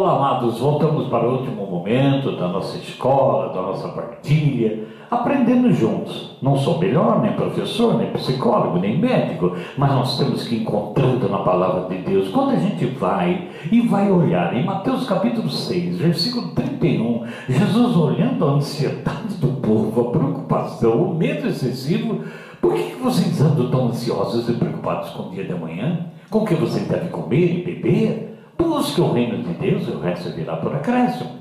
Olá, amados, voltamos para o último momento da nossa escola, da nossa partilha, aprendendo juntos. Não sou melhor, nem professor, nem psicólogo, nem médico, mas nós temos que ir encontrando na palavra de Deus. Quando a gente vai e vai olhar em Mateus capítulo 6, versículo 31, Jesus olhando a ansiedade do povo, a preocupação, o medo excessivo, por que vocês andam tão ansiosos e preocupados com o dia de amanhã? Com o que você deve comer e beber? Busque o reino de Deus e o resto virá por acréscimo.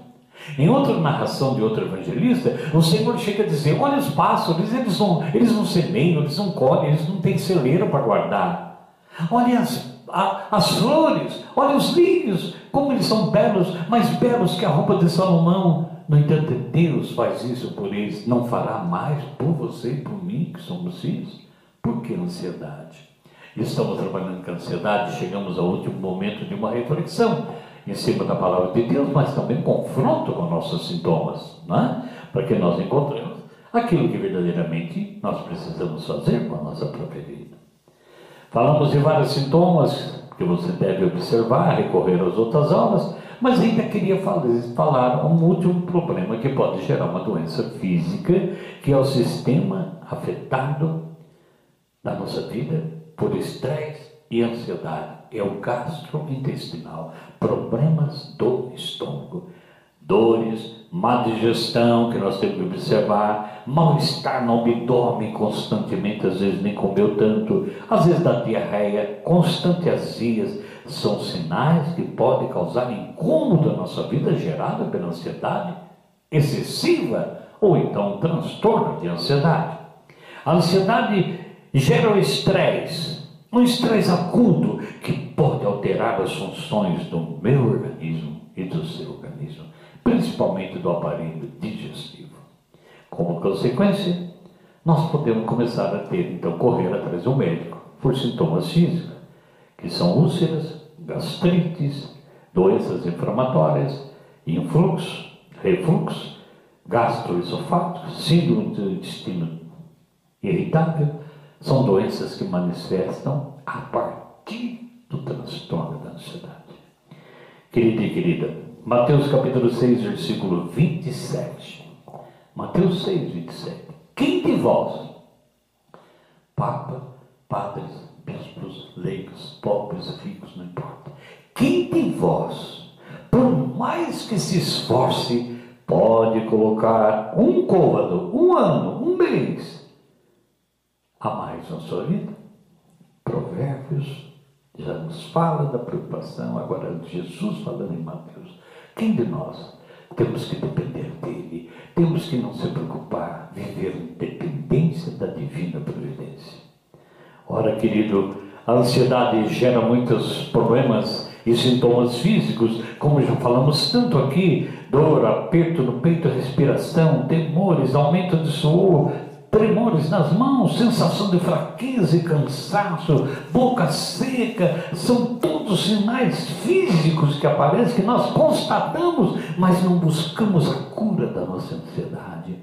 Em outra narração de outro evangelista, o Senhor chega a dizer: Olha os pássaros, eles não, eles não semeiam, eles não colhem, eles não têm celeiro para guardar. Olha as, a, as flores, olha os lírios, como eles são belos, mais belos que a roupa de Salomão. No entanto, Deus faz isso por eles, não fará mais por você e por mim, que somos filhos. Por que ansiedade? Estamos trabalhando com ansiedade, chegamos ao último momento de uma reflexão em cima da palavra de Deus, mas também confronto com nossos sintomas, é? para que nós encontremos aquilo que verdadeiramente nós precisamos fazer com a nossa própria vida. Falamos de vários sintomas que você deve observar, recorrer às outras aulas, mas ainda queria falar um último problema que pode gerar uma doença física, que é o sistema afetado da nossa vida por estresse e ansiedade. É o gastrointestinal, problemas do estômago, dores, má digestão que nós temos que observar, mal-estar no abdômen constantemente, às vezes nem comeu tanto, às vezes da diarreia, constante azias, são sinais que podem causar incômodo na nossa vida gerada pela ansiedade excessiva ou então um transtorno de ansiedade. A ansiedade gera o estresse, um estresse agudo que pode alterar as funções do meu organismo e do seu organismo, principalmente do aparelho digestivo. Como consequência, nós podemos começar a ter, então, correr atrás do médico por sintomas físicos, que são úlceras, gastrites, doenças inflamatórias, influxo, refluxo, gastroesofágico, síndrome do intestino irritável, são doenças que manifestam a partir do transtorno da ansiedade. Querida e querida, Mateus capítulo 6, versículo 27. Mateus 6, 27. Quem de vós, Papa, padres, bispos, leigos, pobres, ricos, não importa. Quem de vós, por mais que se esforce, pode colocar um côvado, um ano, um mês a mais na sua vida. Provérbios já nos fala da preocupação, agora Jesus falando em Mateus. Quem de nós temos que depender dele? Temos que não se preocupar, viver em dependência da divina providência. Ora, querido, a ansiedade gera muitos problemas e sintomas físicos, como já falamos tanto aqui, dor, aperto no peito, respiração, temores, aumento de suor, tremores nas mãos, sensação de fraqueza e cansaço, boca seca, são todos sinais físicos que aparecem, que nós constatamos, mas não buscamos a cura da nossa ansiedade.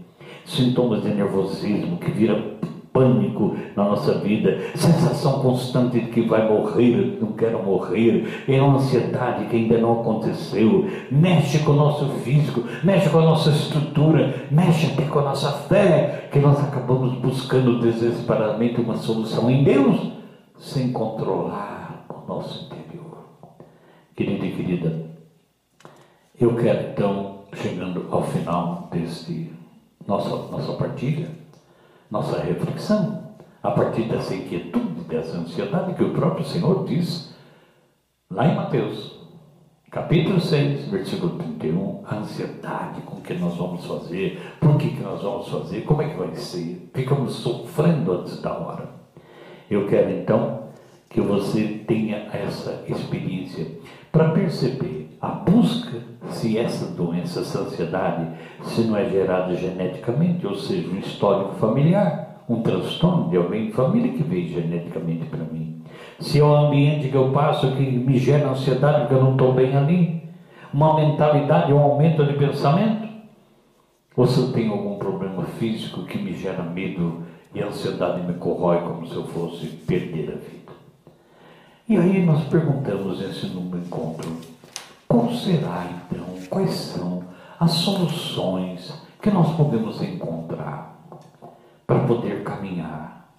Sintomas de nervosismo que vira pânico na nossa vida, sensação constante de que vai morrer, não quero morrer, é uma ansiedade que ainda não aconteceu, mexe com o nosso físico, mexe com a nossa estrutura, mexe até com a nossa fé, que nós acabamos buscando desesperadamente uma solução em Deus, sem controlar o nosso interior. Querido e querida, eu quero então, chegando ao final deste nossa, nossa partilha, nossa reflexão a partir dessa inquietude, dessa ansiedade que o próprio Senhor diz lá em Mateus, capítulo 6, versículo 31, a ansiedade com que nós vamos fazer, por que, que nós vamos fazer, como é que vai ser, ficamos sofrendo antes da hora. Eu quero então que você tenha essa experiência para perceber a busca se essa doença, essa ansiedade, se não é gerada geneticamente, ou seja, um histórico familiar, um transtorno de alguém em família que veio geneticamente para mim. Se é o ambiente que eu passo que me gera ansiedade porque eu não estou bem ali, uma mentalidade, um aumento de pensamento, ou se eu tenho algum problema físico que me gera medo e a ansiedade me corrói como se eu fosse perder a vida. E aí nós perguntamos esse número encontro qual será então, quais são as soluções que nós podemos encontrar para poder caminhar?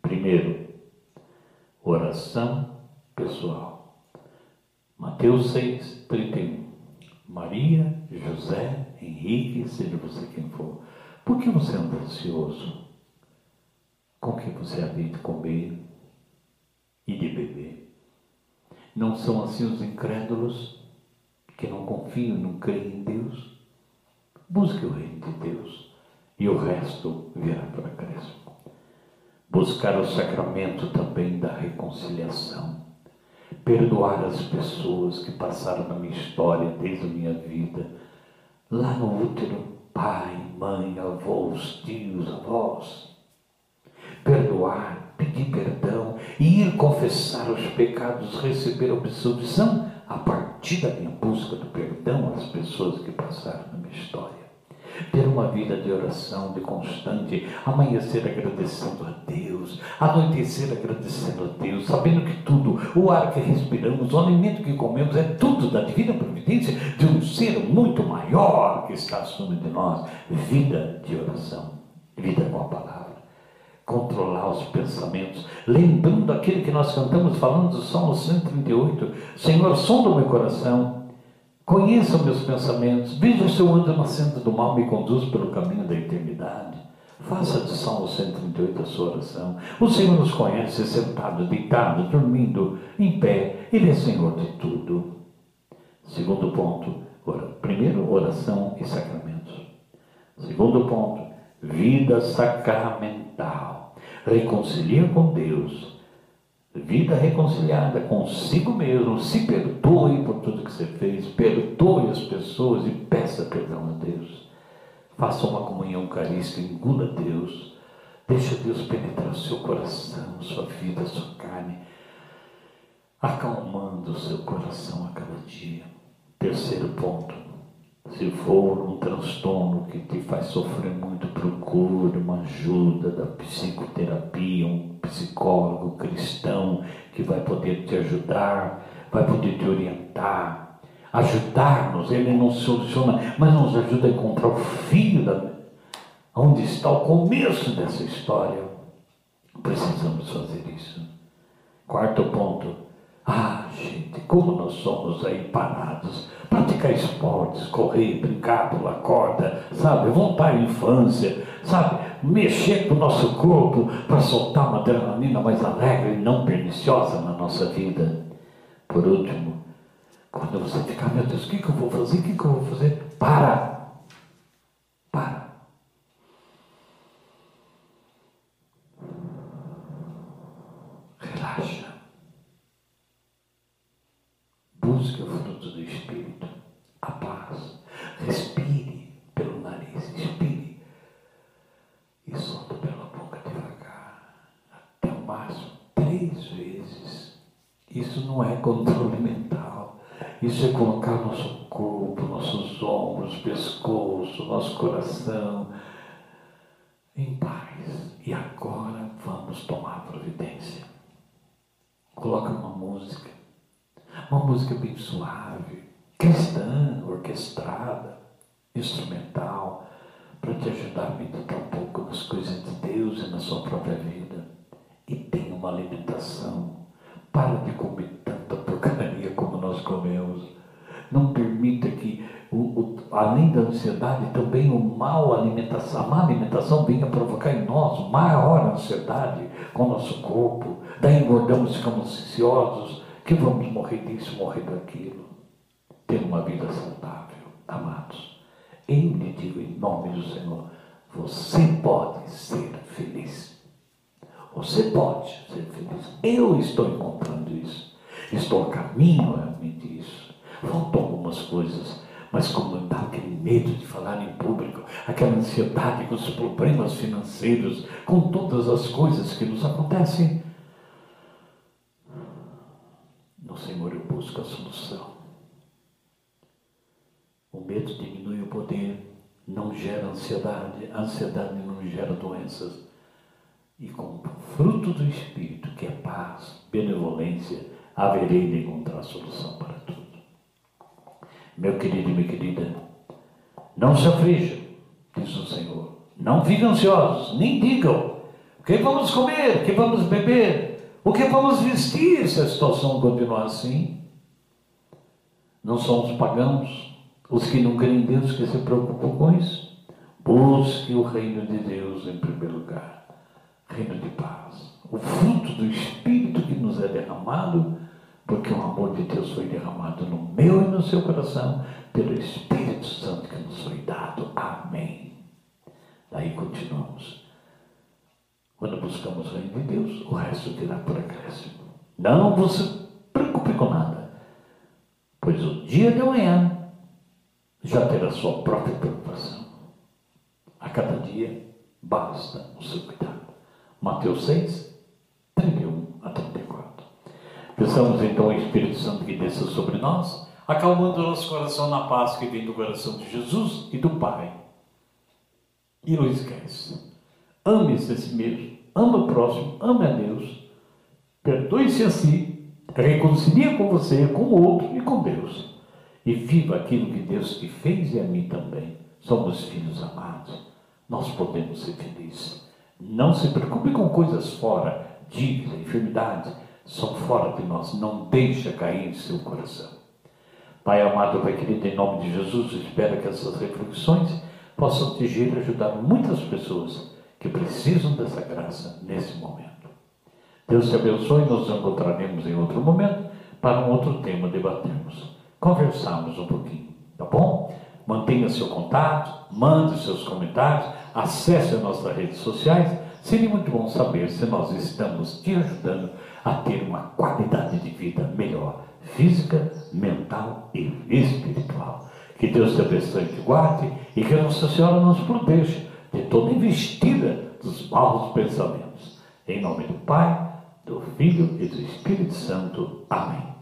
Primeiro, oração pessoal. Mateus 6, 31. Maria, José, Henrique, seja você quem for, por que você anda ansioso? Com que você havia de comer e de beber? Não são assim os incrédulos que não confiam, não creem em Deus? Busque o reino de Deus e o resto virá para acréscimo. Buscar o sacramento também da reconciliação. Perdoar as pessoas que passaram na minha história, desde a minha vida. Lá no útero, pai, mãe, avós, tios, avós. Perdoar, pedir perdão, ir confessar os pecados, receber absolvição a partir da minha busca do perdão às pessoas que passaram na minha história ter uma vida de oração, de constante, amanhecer agradecendo a Deus, anoitecer agradecendo a Deus, sabendo que tudo, o ar que respiramos, o alimento que comemos, é tudo da divina providência de um ser muito maior que está acima de nós. Vida de oração, vida com a palavra. Controlar os pensamentos, lembrando aquele que nós cantamos, falando do Salmo 138, Senhor, sonda o meu coração, Conheça meus pensamentos, veja se eu ando na senda do mal, me conduz pelo caminho da eternidade. Faça de Salmo 138 a sua oração. O Senhor nos conhece sentado, deitado, dormindo, em pé. Ele é Senhor de tudo. Segundo ponto, primeiro, oração e sacramentos. Segundo ponto, vida sacramental. Reconcilia com Deus vida reconciliada consigo mesmo, se perdoe por tudo que você fez, perdoe as pessoas e peça perdão a Deus. Faça uma comunhão eucarística, engula Deus, deixa Deus penetrar o seu coração, sua vida, sua carne, acalmando o seu coração a cada dia. Se for um transtorno que te faz sofrer muito, procure uma ajuda da psicoterapia, um psicólogo cristão que vai poder te ajudar, vai poder te orientar, ajudar-nos. Ele não soluciona, mas nos ajuda a encontrar o fio da onde está o começo dessa história. Precisamos fazer isso. Quarto ponto. Ah, gente, como nós somos aí parados praticar esportes, correr, brincar, pular corda, sabe? Voltar à infância, sabe? Mexer com o nosso corpo para soltar uma adrenalina mais alegre e não perniciosa na nossa vida. Por último, quando você ficar, meu Deus, o que, que eu vou fazer? O que, que eu vou fazer? Para! Para! Relaxa. Busque o fruto do Espírito, a paz. Respire pelo nariz, expire e solta pela boca devagar, máximo três vezes. Isso não é controle mental. Isso é colocar nosso corpo, nossos ombros, pescoço, nosso coração em paz. E agora vamos tomar providência. Coloca uma música uma música bem suave, cristã, orquestrada, instrumental, para te ajudar a meditar um pouco nas coisas de Deus e na sua própria uma alimentação. Para de comer tanta porcaria como nós comemos. Não permita que, o, o, além da ansiedade, também o mal alimentação, a má alimentação venha provocar em nós maior ansiedade com o nosso corpo. Daí engordamos, ficamos ansiosos, que vamos morrer disso, morrer daquilo. Ter uma vida saudável, amados. Eu lhe digo em nome do Senhor, você pode ser feliz. Você pode ser feliz. Eu estou encontrando isso. Estou a caminho realmente disso. Faltam algumas coisas, mas como dá aquele medo de falar em público, aquela ansiedade com os problemas financeiros, com todas as coisas que nos acontecem, no Senhor eu busco a solução. O medo diminui o poder, não gera ansiedade, a ansiedade não gera doenças. E com o fruto do Espírito, que é paz, benevolência, haverei de encontrar solução para tudo. Meu querido e minha querida, não se aflijam, diz o Senhor. Não fiquem ansiosos, nem digam o que vamos comer, o que vamos beber, o que vamos vestir se a situação continuar assim. Não são os pagãos, os que não creem em Deus, que se preocupam com isso. Busque o reino de Deus em primeiro lugar, reino de paz. O fruto do Espírito que nos é derramado, porque o amor de Deus foi derramado no meu e no seu coração, pelo Espírito Santo que nos foi dado. Amém. Daí continuamos. Quando buscamos o reino de Deus, o resto virá por acréscimo. Não você preocupe com nada, pois o dia de amanhã já terá sua própria preocupação. A cada dia basta o seu cuidado. Mateus 6, 31 a 34. Peçamos então ao Espírito Santo que desça sobre nós, acalmando o nosso coração na paz que vem do coração de Jesus e do Pai. E não esquece. Ame-se a si mesmo, ama o próximo, ame a Deus, perdoe-se a si, reconcilia com você, com o outro e com Deus. E viva aquilo que Deus te fez e a mim também. Somos filhos amados nós podemos ser felizes. Não se preocupe com coisas fora, dívida, enfermidade, são fora de nós. Não deixa cair em seu coração. Pai amado, Pai querido, em nome de Jesus, espero que essas reflexões possam atingir e ajudar muitas pessoas que precisam dessa graça nesse momento. Deus te abençoe, nos encontraremos em outro momento para um outro tema debatermos. Conversarmos um pouquinho, tá bom? Mantenha seu contato, mande seus comentários, acesse as nossas redes sociais. Seria muito bom saber se nós estamos te ajudando a ter uma qualidade de vida melhor, física, mental e espiritual. Que Deus te abençoe e te guarde e que Nossa Senhora nos proteja de toda investida dos maus pensamentos. Em nome do Pai, do Filho e do Espírito Santo. Amém.